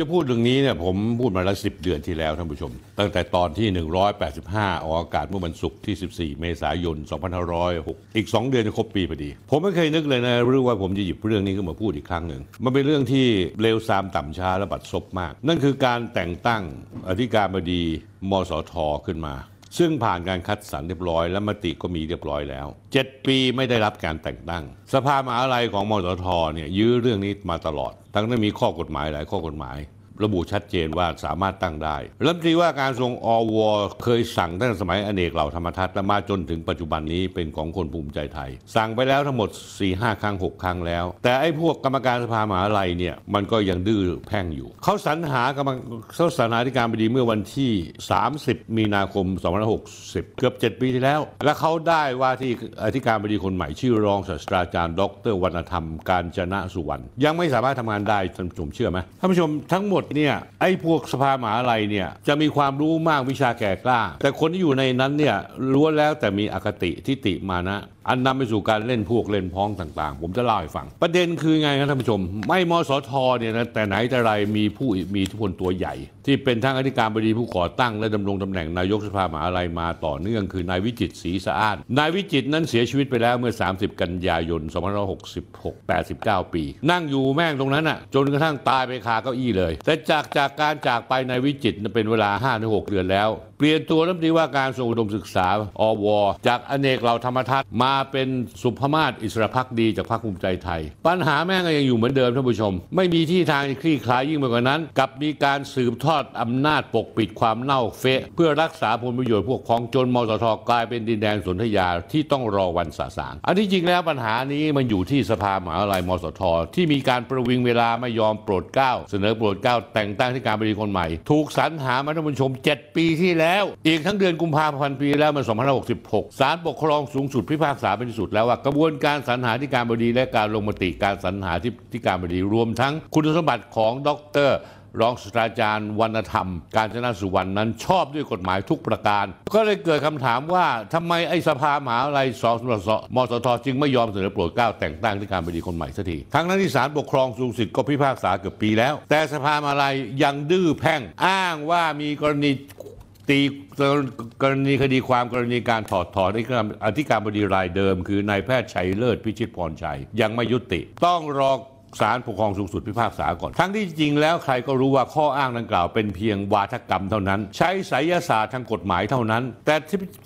จะพูดเรื่องนี้เนี่ยผมพูดมาแล้วสิเดือนที่แล้วท่านผู้ชม ตั้งแต่ตอนที่ 185 ออกอากาศเมื่อวันศุกร์ที่ 14 เมษายน 2506 อีก 2 เดือนจะครบปีพอดี ผมไม่เคยนึกเลยนะรือว่าผมจะหยิบเรื่องนี้ขึ้นมาพูดอีกครั้งหนึ่ง มันเป็นเรื่องที่เลวซามต่ำช้าและบัดซบมาก นั่นคือการแต่งตั้งอธิการบดีมสทขึ้นมา ซึ่งผ่านการคัดสรรเรียบร้อย และมติก็มีเรียบร้อยแล้ว 7 ปีไม่ได้รับการแต่งตั้ง สภามหาลัยของมตทเนี่ยยื้อเรื่องนี้มาตลอด ทั้งที่มีข้อกฎหมายหลายข้อกฎหมาย ระบุชัดเจนว่าสามารถตั้งได้รัฐมนตรีว่าการกระทรวงอวเคยสั่งตั้งสมัยอเนกเหล่าธรรมทัศน์และมาจนถึงปัจจุบันนี้เป็นของคนภูมิใจไทย สั่งไปแล้วทั้งหมด 4 5 ครั้ง 6 ครั้งแล้ว แต่ไอ้พวกกรรมการสภามหาลัยเนี่ยมันก็ยังดื้อแพ่งอยู่ เขาสรรหากรรมเขาสรรหาธิการบดีเมื่อวันที่ 30 มีนาคม2560 เกือบ 7 ปีที่แล้ว และเขาได้ว่าที่อธิการบดีคนใหม่ชื่อรองศาสตราจารย์ ดรวรรณธรรม การจนะสุวรรณยังไม่สามารถทำงานได้ท่านผู้ชมเชื่อไหมท่านผู้ชมทั้งหมดเนี่ยไอ้พวกสภามหาลัยเนี่ยจะมีความรู้มากวิชาแก่กล้า แต่คนที่อยู่ในนั้นเนี่ยล้วนแล้วแต่มีอคติทิฏฐิมานะ อันนำไปสู่การเล่นพวกเล่นพ้องต่าง ๆ ผมจะเล่าให้ฟัง ประเด็นคือไงครับท่านผู้ชม ไม่มสทเนี่ยนะแต่ไหนแต่ไรมีผู้มีอิทธิพลตัวใหญ่ ที่เป็นทั้งอธิการบดีผู้ก่อตั้ง และดำรงตำแหน่งนายกสภามหาลัยมาต่อเนื่องคือนายวิจิตศรีสะอาดนายวิจิตนั้นเสียชีวิตไปแล้วเมื่อ 30 กันยายน2566 89 ปี นั่งอยู่แม่งตรงนั้นอะจนกระทั่งตายไปคาเก้าอี้เลย แต่จากจากการจากไปนายวิจิตเป็นเวลา5-6เดือนแล้ว เปลี่ยนตัวรัฐมนตรีว่าการกระทรวงอุดมศึกษาอว จากอเนกเหล่าธรรมทัศน์มาเป็นสุภมาศอิสรพักดีจากพรรคภูมิใจไทย ปัญหาแม่งก็ยังอยู่เหมือนเดิมท่านผู้ชม ไม่มีที่ทางคลี่คลายยิ่งไปกว่านั้น กับมีการสืบทอดอำนาจปกปิดความเน่าเฟะ เพื่อรักษาผลประโยชน์พวกของจนมสทกลายเป็นดินแดนสนธยาที่ต้องรอวันสะสางอันที่จริงแล้วปัญหานี้มันอยู่ที่สภามหาวิทยาลัยมสทที่มีการประวิงเวลาไม่ยอมโปรดเกล้าเสนอโปรดเกล้าแต่งตั้งที่การบดีคนใหม่ ถูกสรรหามาท่านผู้ชม 7 ปีที่แล้วอีกทั้งเดือนกุมภาพันธ์ปีแล้วมัน2566 ศาลปกครองสูงสุดพิพากษาเป็นที่สุดแล้วว่ากระบวนการสรรหาที่การบดีและการลงมติการสรรหาที่ที่การบดีรวมทั้งคุณสมบัติของดรรองศาสตราจารย์วรรณธรรม การจนาสุวรรณนั้นชอบด้วยกฎหมายทุกประการ ก็เลยเกิดคำถามว่าทำไมไอ้สภามหาอะไรสสสมสทจึงไม่ยอมเสนอโปรดเกล้าแต่งตั้งที่การบดีคนใหม่สักทีทั้งนั้นที่ศาลปกครองสูงสุดก็พิพากษาเกือบปีแล้ว แต่สภามหาอะไรยังดื้อแพ่งอ้างว่ามีกรณี ตีกรณีคดีความกรณีการถอดถอนอธิการบดีรายเดิม คือนายแพทย์ชัยเลิศพิชิตพรชัย ยังไม่ยุติ ต้องรอ ศาลปกครองสูงสุดพิพากษาก่อน ทั้งที่จริงแล้วใครก็รู้ว่าข้ออ้างดังกล่าวเป็นเพียงวาทกรรมเท่านั้น ใช้ไสยศาสตร์ทางกฎหมายเท่านั้น แต่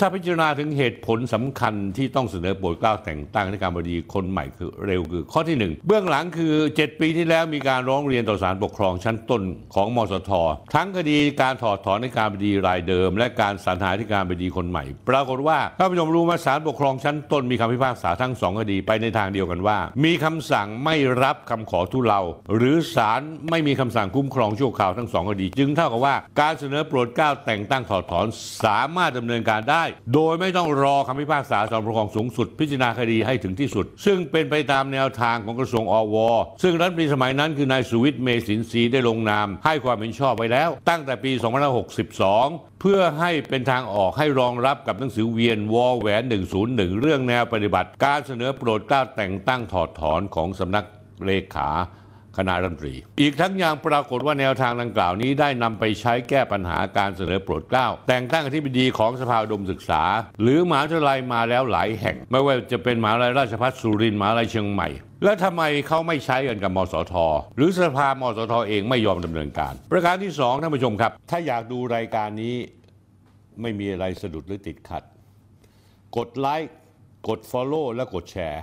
ถ้าพิจารณาถึงเหตุผลสำคัญที่ต้องเสนอโปรดเกล้าแต่งตั้งในการบดีคนใหม่คือเร็วคือ ข้อที่หนึ่งเบื้องหลังคือ 7 ปีที่แล้วมีการร้องเรียนต่อศาลปกครองชั้นต้นของมสท ทั้งคดีการถอดถอนในการบดีรายเดิม และการสรรหาธิการบดีคนใหม่ ปรากฏว่าท่านผู้ชมรู้มาศาลปกครองชั้นต้นมีคำพิพากษาทั้งสองคดีไปในทางเดียวกันว่า มีคำสั่งไม่รับคำขอทุเลาหรือศาลไม่มีคำสั่งคุ้มครองชั่วคราวทั้งสองคดี จึงเท่ากับว่าการเสนอโปรดเกล้าแต่งตั้งถอดถอนสามารถดำเนินการได้ โดยไม่ต้องรอคำพิพากษาศาลปกครองสูงสุด พิจารณาคดีให้ถึงที่สุด ซึ่งเป็นไปตามแนวทางของกระทรวงอว ซึ่งรัฐมนตรีสมัยนั้นคือนายสุวิทย์เมสินทรีได้ลงนาม ให้ความเห็นชอบไว้แล้ว ตั้งแต่ปี 2562เพื่อให้เป็นทางออกให้รองรับกับหนังสือเวียนวอแหวน 101 เรื่องแนวปฏิบัติ การเสนอโปรดเกล้าแต่งตั้งถอดถอนของสำนัก เลขาคณะรัฐมนตรี อีกทั้งยังปรากฏว่าแนวทางดังกล่าวนี้ได้นำไปใช้แก้ปัญหาการเสนอโปรดเกล้า แต่งตั้งอธิบดีของสภาดมศึกษา หรือมหาวิทยาลัยมาแล้วหลายแห่ง ไม่ว่าจะเป็นมหาวิทยาลัยราชภัฏสุรินทร์มหาวิทยาลัยเชียงใหม่ แล้วทำไมเขาไม่ใช้กันกับมสท หรือสภามสทเองไม่ยอมดำเนินการ ประการที่สองท่านผู้ชมครับ ถ้าอยากดูรายการนี้ไม่มีอะไรสะดุดหรือติดขัด กดไลค์กด Follow และกดแชร์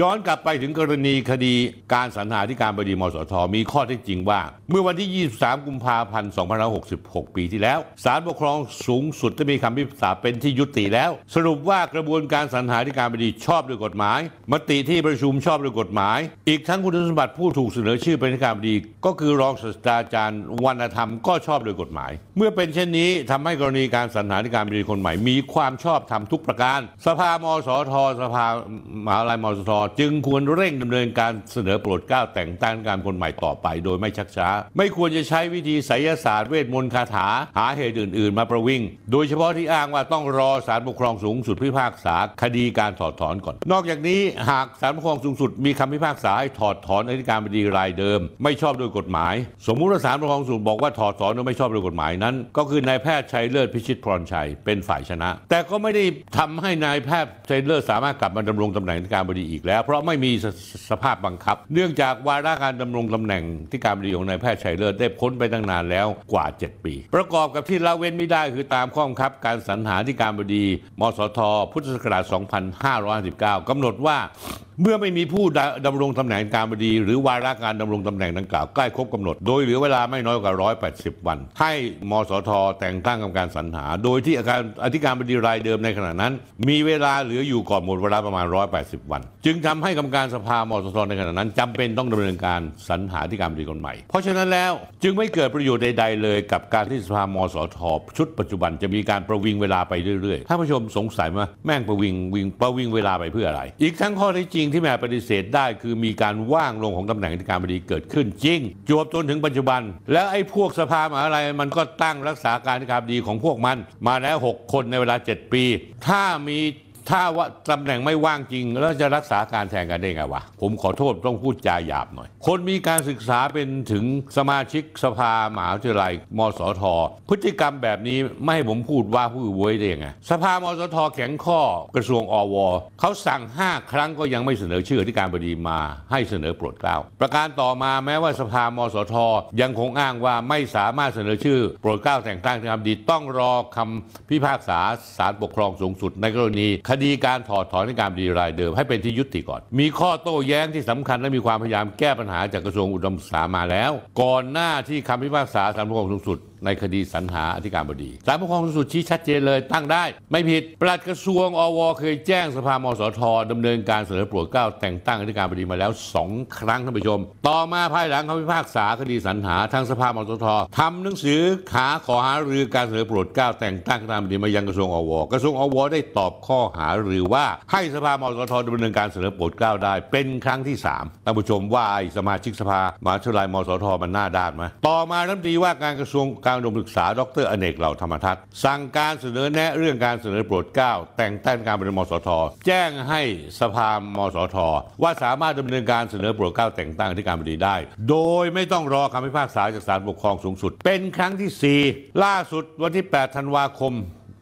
ย้อนกลับไปถึงกรณีคดีการสรรหาธิการบดีมสท มีข้อเท็จจริงว่า เมื่อวันที่ 23 กุมภาพันธ์2566 ปีที่แล้ว ศาลปกครองสูงสุดได้มีคำพิพากษาเป็นที่ยุติแล้ว สรุปว่ากระบวนการสรรหาธิการบดีชอบด้วยกฎหมาย มติที่ประชุมชอบด้วยกฎหมาย อีกทั้งคุณสมบัติผู้ถูกเสนอชื่อเป็นธิการบดี ก็คือรองศาสตราจารย์วรรณธรรมก็ชอบด้วยกฎหมาย เมื่อเป็นเช่นนี้ทำให้กรณีการสรรหาธิการบดีคนใหม่ มีความชอบธรรมทุกประการ สภามสท สภามหาวิทยาลัยมสทจึงควรเร่งดำเนินการเสนอโปรดเกล้าแต่งตั้งการคนใหม่ต่อไปโดยไม่ชักช้า ไม่ควรจะใช้วิธีไสยศาสตร์เวทมนต์คาถา หาเหตุอื่น ๆ มาประวิงโดยเฉพาะที่อ้างว่าต้องรอศาลปกครองสูงสุดพิพากษาคดีการถอดถอนก่อน นอกจากนี้หากศาลปกครองสูงสุดมีคำพิพากษาให้ถอดถอนอธิการบดีรายเดิม ไม่ชอบโดยกฎหมาย สมมุติว่าศาลปกครองสูงบอกว่าถอดถอนโดยไม่ชอบโดยกฎหมายนั้น ก็คือนายแพทย์ชัยเลิศพิชิตพรชัยเป็นฝ่ายชนะ แต่ก็ไม่ได้ทำให้นายแพทย์ชัยเลิศสามารถกลับมาดำรงตำแหน่งอธิการบดีอีกแล้วเพราะไม่มีสสภาพบังคับ เนื่องจากวาระการดำรงตำแหน่งที่การบดีของนายแพทย์ชัยเลิศได้พ้นไปตั้งนานแล้วกว่า 7 ปี ประกอบกับที่ละเว้นไม่ได้คือตามข้อบังคับ การสรรหาที่การบดี มสท พุทธศักราช 2559กำหนดว่าเมื่อไม่มีผู้ดดำรงตำแหน่งการบดี หรือวาระการดำรงตำแหน่งดังกล่าวใกล้ครบกำหนด โดยเหลือเวลาไม่น้อยกว่า 180 วัน ให้มสท แต่งตั้งกรรมการสรรหา โดยที่อาการอธิการบดีรายเดิมในขณะนั้น มีเวลาเหลืออยู่ก่อนหมดเวลาประมาณ 180 วัน จึงึงทำให้กรรมการสภามสทในขณะนั้นจำเป็นต้องดำเนินการสรรหาอธิการบดีคนใหม่ เพราะฉะนั้นแล้วจึงไม่เกิดประโยชน์ใด ๆ เลยกับการที่สภามสทชุดปัจจุบันจะมีการประวิงเวลาไปเรื่อยๆท่านผู้ชมสงสัยไหมแม่งประวิงวิงประวิงเวลาไปเพื่ออะไร อีกทั้งข้อท็จจริงที่แม่ปฏิเสธได้ คือมีการว่างลงของตำแหน่งอธิการบดีเกิดขึ้นจริง จวบจนถึงปัจจุบัน แล้วไอ้พวกสภามหาอะไรมันก็ตั้งรักษาการอธิการบดีของพวกมัน มาแล้ว 6 คนในเวลา 7 ปี ถ้ามี ถ้าว่าตำแหน่งไม่ว่างจริง แล้วจะรักษาการแทนกันได้ไงวะ ผมขอโทษต้องพูดจาหยาบหน่อย คนมีการศึกษาเป็นถึงสมาชิกสภามหาวิทยาลัยมสท พฤติกรรมแบบนี้ไม่ให้ผมพูดว่าผู้อวยได้ยังไงสภามสทแข็งข้อกระทรวงอวเขาสั่ง 5 ครั้งก็ยังไม่เสนอชื่ออธิการบดีมาให้เสนอโปรดเกล้าประการต่อมาแม้ว่าสภามสท ยังคงอ้างว่าไม่สามารถเสนอชื่อโปรดเกล้าแต่งตั้งอธิการบดีต้องรอคำพิพากษาศาลปกครองสูงสุดในกรณีคดีการถอดถอนในการบดีรายเดิม ให้เป็นที่ยุติก่อน มีข้อโต้แย้งที่สำคัญและมีความพยายามแก้ปัญหาจากกระทรวงอุดมศึกษามาแล้ว ก่อนหน้าที่คำพิพากษาศาลปกครองสูงสุดในคดีสรรหาอธิการบดีศาลปกครองสูงสุดชี้ชัดเจนเลยตั้งได้ ไม่ผิด ปลัดกระทรวงอวเคยแจ้งสภามสทดำเนินการเสนอโปรดเกล้าแต่งตั้งอธิการบดีมาแล้ว 2 ครั้งท่านผู้ชม ต่อมาภายหลังคำพิพากษาคดีสรรหาทางสภามสททำหนังสือขาขอหารือการเสนอโปรดเกล้าแต่งตั้งอธิการบดีมายังกระทรวงอวกระทรวงอวได้ตอบข้อหาหรือว่าให้สภามสทดำเนินการเสนอโปรดเกล้าได้ เป็นครั้งที่3ท่านผู้ชมว่าไอ้สมาชิกสภามหาวิทยาลัยมสทมันหน้าด้านไหมต่อมารัฐมนตรีว่าการกระทรวงการอุดมศึกษา ดรอเนกเหล่าธรรมทัศน์สั่งการเสนอแนะเรื่องการเสนอโปรดเกล้าแต่งตั้งการบริมสทแจ้งให้สภามสทว่าสามารถดำเนินการเสนอโปรดเกล้าแต่งตั้งที่การบดีได้ โดยไม่ต้องรอคำพิพากษาจากศาลปกครองสูงสุด เป็นครั้งที่ 4 ล่าสุดวันที่ 8 ธันวาคม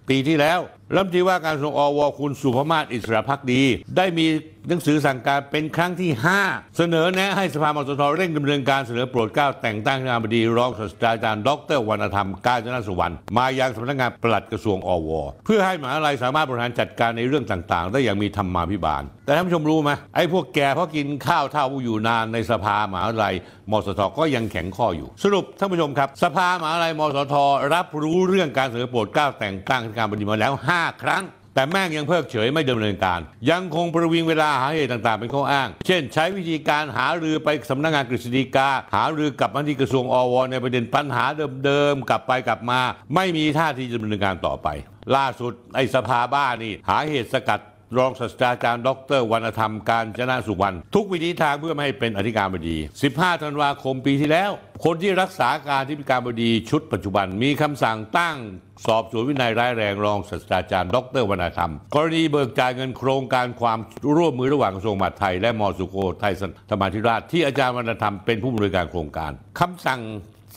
ปีที่แล้ว รัฐมนตรีว่าการกระทรวงอวคุณสุภมาศอิสระพักดี ได้มีหนังสือสั่งการเป็นครั้งที่ 5 เสนอแนะให้สภามสทเร่งดำเนินการเสนอโปรดเกล้าแต่งตั้งคณะบดีรองศาสตราจารย์ดรวรรณธรรมกาญจนสุวรรณมายังสำนักงานปลัดกระทรวงอวเพื่อให้มหาลัยสามารถบริหารจัดการในเรื่องต่าง ๆ ได้อย่างมีธรรมาภิบาล แต่ท่านผู้ชมรู้ไหมไอ้พวกแกเพราะกินข้าวเท่าอยู่นานในสภามหาลัยมสทก็ยังแข็งข้ออยู่ สรุปท่านผู้ชมครับ สภามหาลัยมสทรับรู้เรื่องการเสนอโปรดเกล้าแต่งตั้งการบดีมาแล้ว5ครั้ง แต่แม่งยังเพิกเฉยไม่ดำเนินการ ยังคงประวิงเวลาหาเหตุต่างๆ เป็นข้ออ้าง เช่น ใช้วิธีการหารือไปสำนักงานกฤษฎีกา หารือกับมาที่กระทรวงอวในประเด็นปัญหาเดิมๆกลับไปกลับมา ไม่มีท่าทีจะดำเนินการต่อไป ล่าสุดไอ้สภาบ้านี่หาเหตุสกัดรองศาสตราจารย์ ดรวรรณธรรมการจนาสุวรรณทุกวิธีทางเพื่อไม่ให้เป็นอธิการบดี 15 ธันวาคมปีที่แล้ว คนที่รักษาการที่การบดีชุดปัจจุบันมีคำสั่งตั้งสอบสวนวินัยร้ายแรงรองศาสตราจารย์ดรวรรณธรรม กรณีเบิกจ่ายเงินโครงการความร่วมมือระหว่างกระทรวงมหาดไทย และมสุโขทัยธรรมาธิราชที่อาจารย์วรรณธรรมเป็นผู้บริการโครงการคำสั่ง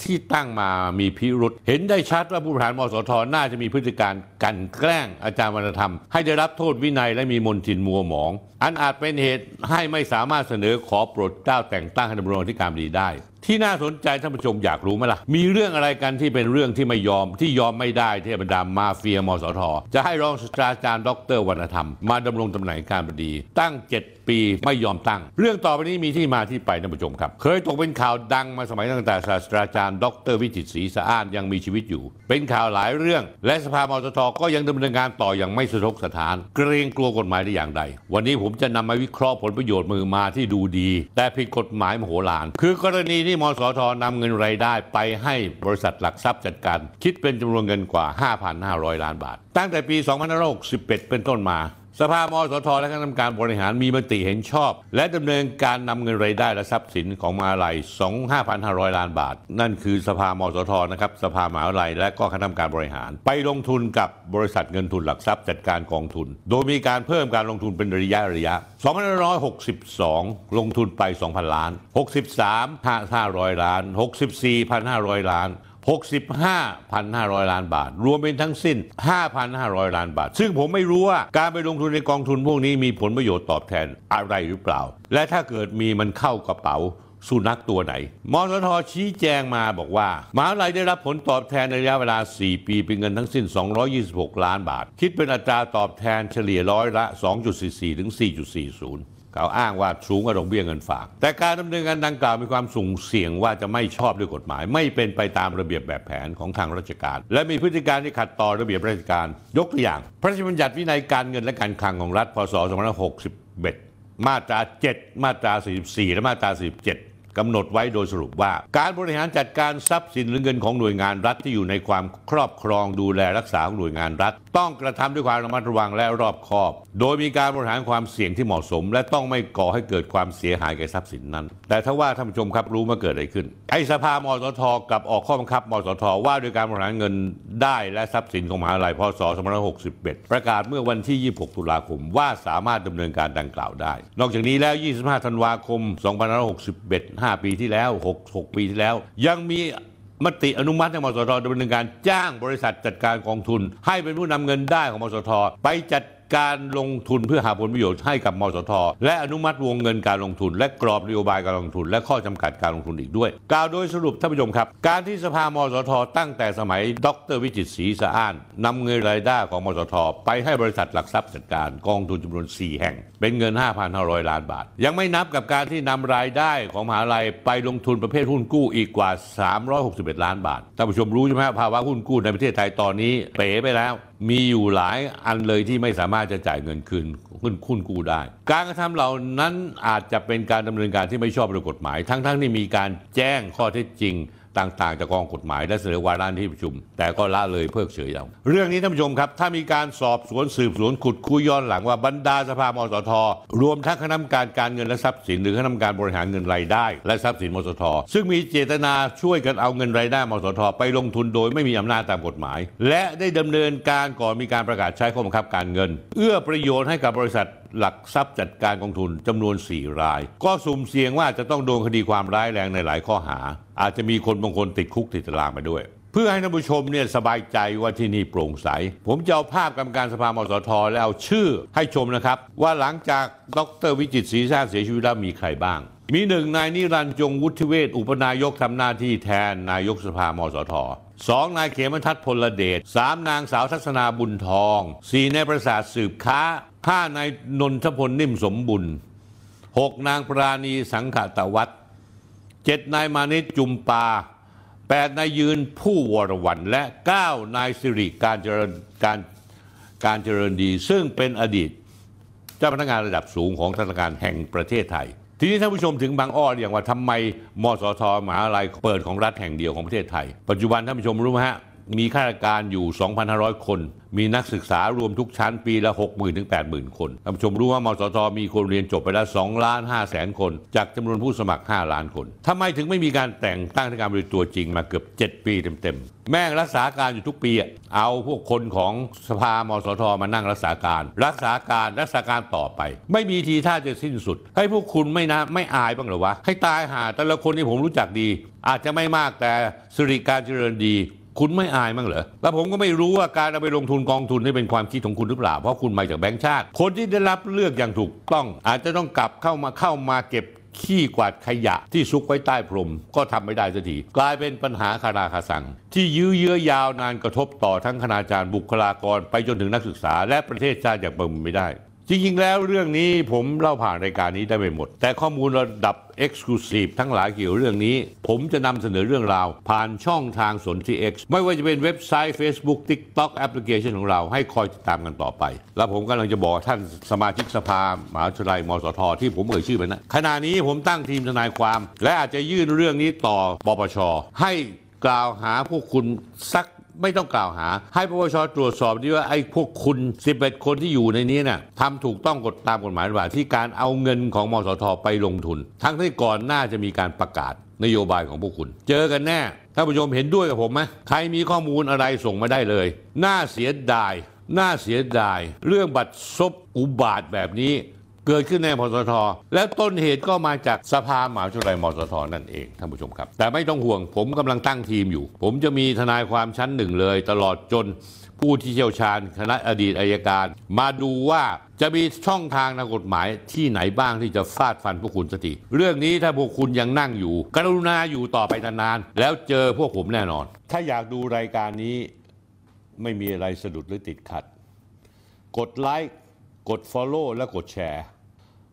ที่ตั้งมามีพิรุษเห็นได้ชัดว่าผู้บริหารมสทน่าจะมีพฤติการกันแกล้งอาจารย์วรรณธรรม ให้ได้รับโทษวินัยและมีมนทินมัวหมอง อันอาจเป็นเหตุให้ไม่สามารถเสนอขอโปรดเกล้าแต่งตั้งให้ดำรงที่การดีได้ ที่น่าสนใจท่านผู้ชมอยากรู้ไหมล่ะ มีเรื่องอะไรกันที่เป็นเรื่องที่ไม่ยอมที่ยอมไม่ได้ที่บรรดามาเฟียมสท จะให้รองศาสตราจารย์ดรวรรณธรรม มาดำรงตำแหน่งการบดี ตั้ง 7 ปีไม่ยอมตั้ง เรื่องต่อไปนี้มีที่มาที่ไปท่านผู้ชมครับ เคยตกเป็นข่าวดังมาสมัยตั้งแต่ศาสตราจารย์ ดรวิจิตรศรีสะอ้านยังมีชีวิตอยู่ เป็นข่าวหลายเรื่อง และสภามสทก็ยังดำเนินการต่ออย่างไม่สะทกสถาน เกรงกลัวกฎหมายได้อย่างใด วันนี้ผมจะนำมาวิเคราะห์ผลประโยชน์มือมาที่ดูดี แต่ผิดกฎหมายมโหฬารคือกรณีนี้ที่มสทนำเงินรายได้ไปให้บริษัทหลักทรัพย์จัดการ คิดเป็นจำนวนเงินกว่า 5,500 ล้านบาท ตั้งแต่ปี 2561 เป็นต้นมา สภามสทและคณะกรรมการบริหารมีมติเห็นชอบ และดำเนินการนำเงินรายได้และทรัพย์สินของมหาลัย 25,500 ล้านบาท นั่นคือสภามสทนะครับสภามหาลัยและก็คณะกรรมการบริหาร ไปลงทุนกับบริษัทเงินทุนหลักทรัพย์จัดการกองทุน โดยมีการเพิ่มการลงทุนเป็นระยะระยะ2562 ลงทุนไป 2,000 ล้าน 63 500 ล้าน 64,500 ล้าน 65,500 ล้านบาท รวมเป็นทั้งสิ้น 5,500 ล้านบาท ซึ่งผมไม่รู้ว่าการไปลงทุนในกองทุนพวกนี้มีผลประโยชน์ตอบแทนอะไรหรือเปล่า และถ้าเกิดมีมันเข้ากระเป๋าสุนัขตัวไหน มสทชี้แจงมาบอกว่า มหาวิทยาลัยได้รับผลตอบแทนในระยะเวลา 4 ปีเป็นเงินทั้งสิ้น 226 ล้านบาท คิดเป็นอัตราตอบแทนเฉลี่ยร้อยละ 2.44 ถึง 4.40 เขาอ้างว่าสูงกว่าดอกเบี้ยเงินฝาก แต่การดำเนินการดังกล่าวมีความสุ่มเสี่ยงว่าจะไม่ชอบด้วยกฎหมาย ไม่เป็นไปตามระเบียบแบบแผนของทางราชการ และมีพฤติการที่ขัดต่อระเบียบราชการ ยกตัวอย่าง พระราชบัญญัติวินัยการเงินและการคลังของรัฐพศ2561 มาตรา 7 มาตรา 44 และมาตรา 47 กำหนดไว้โดยสรุปว่า การบริหารจัดการทรัพย์สินหรือเงินของหน่วยงานรัฐที่อยู่ในความครอบครองดูแลรักษาของหน่วยงานรัฐ ต้องกระทำด้วยความระมัดระวังและรอบคอบ โดยมีการบริหารความเสี่ยงที่เหมาะสม และต้องไม่ก่อให้เกิดความเสียหายแก่ทรัพย์สินนั้น แต่ถ้าว่าท่านผู้ชมครับรู้มาเกิดอะไรขึ้น ไอ้สภามสทกับออกข้อบังคับมสทว่าด้วยการบริหารเงินได้และทรัพย์สินของมหาวิทยาลัยพศ2561 ประกาศเมื่อวันที่ 26 ตุลาคมว่าสามารถดำเนินการดังกล่าวได้ นอกจากนี้แล้ว 25 ธันวาคม 2561 5 ปีที่แล้ว 6 6 ปีที่แล้ว ยังมีมติอนุมัติให้มสทดำเนินการจ้างบริษัทจัดการกองทุน ให้เป็นผู้นำเงินได้ของมสทไปจัด การลงทุนเพื่อหาผลประโยชน์ให้กับมสท และอนุมัติวงเงินการลงทุน และกรอบนโยบายการลงทุน และข้อจำกัดการลงทุนอีกด้วย กล่าวโดยสรุปท่านผู้ชมครับ การที่สภามสท ตั้งแต่สมัย ดรวิจิตศรีสะอ้านนำเงินรายได้ของมสท ไปให้บริษัทหลักทรัพย์จัดการกองทุนจำนวน 4 แห่ง เป็นเงิน 5,500 ล้านบาท ยังไม่นับกับการที่นำรายได้ของมหาลัยไปลงทุนประเภทหุ้นกู้อีกกว่า 361 ล้านบาทท่านผู้ชมรู้ใช่ไหมภาวะหุ้นกู้ในประเทศไทยตอนนี้เป๋ไปแล้ว มีอยู่หลายอันเลยที่ไม่สามารถจะจ่ายเงินคืนคุ้นคุ้นกู้ได้ การกระทำเหล่านั้นอาจจะเป็นการดำเนินการที่ไม่ชอบด้วยกฎหมาย ทั้งๆที่มีการแจ้งข้อเท็จจริง ต่างๆจากกองกฎหมายและเสนอวาระที่ประชุม แต่ก็ละเลยเพิกเฉยเอาเรื่องนี้ท่านผู้ชมครับ ถ้ามีการสอบสวนสืบสวนขุดคุยย้อนหลังว่าบรรดาสภามสทรวมทั้งคณะกรรมการการเงินและทรัพย์สิน หรือคณะกรรมการบริหารเงินรายได้ และทรัพย์สินมสทซึ่งมีเจตนาช่วยกันเอาเงินรายได้มสทไปลงทุนโดยไม่มีอำนาจตามกฎหมาย และได้ดำเนินการก่อนมีการประกาศใช้ข้อบังคับการเงิน เอื้อประโยชน์ให้กับบริษัท หลักทรัพย์จัดการกองทุนจำนวน 4 ราย ก็สุ่มเสี่ยงว่าจะต้องโดนคดีความร้ายแรงในหลายข้อหา อาจจะมีคนบางคนติดคุกติดตารางไปด้วย เพื่อให้ท่านผู้ชมเนี่ยสบายใจว่าที่นี่โปร่งใส ผมจะเอาภาพกรรมการสภามสทแล้วเอาชื่อให้ชมนะครับ ว่าหลังจากดรวิจิตศรีชาติเสียชีวิตแล้วมีใครบ้างมีหนึ่งนายนิรันดร์จงวุฒิเวศอุปนายกทำหน้าที่แทนนายกสภามสทสองนายเขมทัศน์พลเดชสามนางสาวทัศนาบุญทองสี่นายประสาทสืบค้า ห้านายนนทพลนิ่มสมบุญหกนางปราณีสังขตวัฒน์เจ็ดนายมานิตจุมปาแปดนายยืนผู้วรวันและเก้านายสิริการเจริญการการเจริญดี ซึ่งเป็นอดีตเจ้าพนักงานระดับสูงของธนาคารแห่งประเทศไทย ทีนี้ท่านผู้ชมถึงบางอ้ออย่างว่าทำไมมสทมหาลัยเปิดของรัฐแห่งเดียวของประเทศไทย ปัจจุบันท่านผู้ชมรู้ไหมฮะ มีข้าราชการอยู่ 2,500 คน มีนักศึกษารวมทุกชั้นปีละ 60,000 ถึง 80,000 คนท่านผู้ชมรู้ว่ามสทมีคนเรียนจบไปแล้ว2ล้าน5แสนคน จากจำนวนผู้สมัคร 5 ล้านคนทำไมถึงไม่มีการแต่งตั้งทางการบริตัวจริงมาเกือบ 7 ปีเต็มๆ แม่งรักษาการอยู่ทุกปีเอาพวกคนของสภามสทมานั่งรักษาการ รักษาการรักษาการต่อไป ไม่มีทีท่าจะสิ้นสุด ให้พวกคุณไม่นะไม่อายบ้างหรอวะให้ตายหาแต่ละคนที่ผมรู้จักดี อาจจะไม่มากแต่สิริการเจริญดี คุณไม่อายมั้งเหรอ แล้วผมก็ไม่รู้ว่าการเอาไปลงทุนกองทุนนี่เป็นความคิดของคุณหรือเปล่า เพราะคุณมาจากแบงก์ชาติ คนที่ได้รับเลือกอย่างถูกต้อง อาจจะต้องกลับเข้ามาเข้ามาเก็บขี้กวาดขยะที่ซุกไว้ใต้พรมก็ทำไม่ได้สักทีกลายเป็นปัญหาคาราคาสัง ที่ยื้อเยื้อยาวนานกระทบต่อทั้งคณาจารย์บุคลากร ไปจนถึงนักศึกษาและประเทศชาติอย่างประมินไม่ได้ จริงๆ แล้วเรื่องนี้ผมเล่าผ่านรายการนี้ได้ไม่หมด แต่ข้อมูลระดับ Exclusive ทั้งหลายเกี่ยวเรื่องนี้ ผมจะนำเสนอเรื่องราว ผ่านช่องทางสนที่ X ไม่ว่าจะเป็นเว็บไซต์ Facebook TikTok แอปพลิเคชันของเราให้คอยติดตามกันต่อไป แล้วผมกำลังจะบอกท่านสมาชิกสภามหาวิทยาลัยมสท ที่ผมเอ่ยชื่อไปนะขณะนี้ผมตั้งทีมทนายความ และอาจจะยื่นเรื่องนี้ต่อปปชให้กล่าวหาพวกคุณสัก ไม่ต้องกล่าวหา ให้ปปชตรวจสอบดีว่าไอ้พวกคุณ 11 คนที่อยู่ในนี้น่ะทำถูกต้องกฎตามกฎหมายหรือเปล่าที่การเอาเงินของมสทไปลงทุน ทั้งที่ก่อนหน้าจะมีการประกาศนโยบายของพวกคุณ เจอกันแน่ท่านผู้ชมเห็นด้วยกับผมไหมใครมีข้อมูลอะไรส่งมาได้เลย น่าเสียดาย น่าเสียดาย เรื่องบัตรซบอุบาทแบบนี้ เกิดขึ้นในมสท และต้นเหตุก็มาจากสภาหมหาวิทยาลัยมสท นั่นเองท่านผู้ชมครับ แต่ไม่ต้องห่วงผมกำลังตั้งทีมอยู่ ผมจะมีทนายความชั้นหนึ่งเลย ตลอดจนผู้ที่เชี่ยวชาญคณะอดีตอายการ มาดูว่าจะมีช่องทางทางกฎหมายที่ไหนบ้างที่จะฟาดฟันพวกคุณสติ เรื่องนี้ถ้าพวกคุณยังนั่งอยู่ กรุณาอยู่ต่อไปนานๆแล้วเจอพวกผมแน่นอน ถ้าอยากดูรายการนี้ไม่มีอะไรสะดุดหรือติดขัด กดไลค์กด Follow และกดแชร์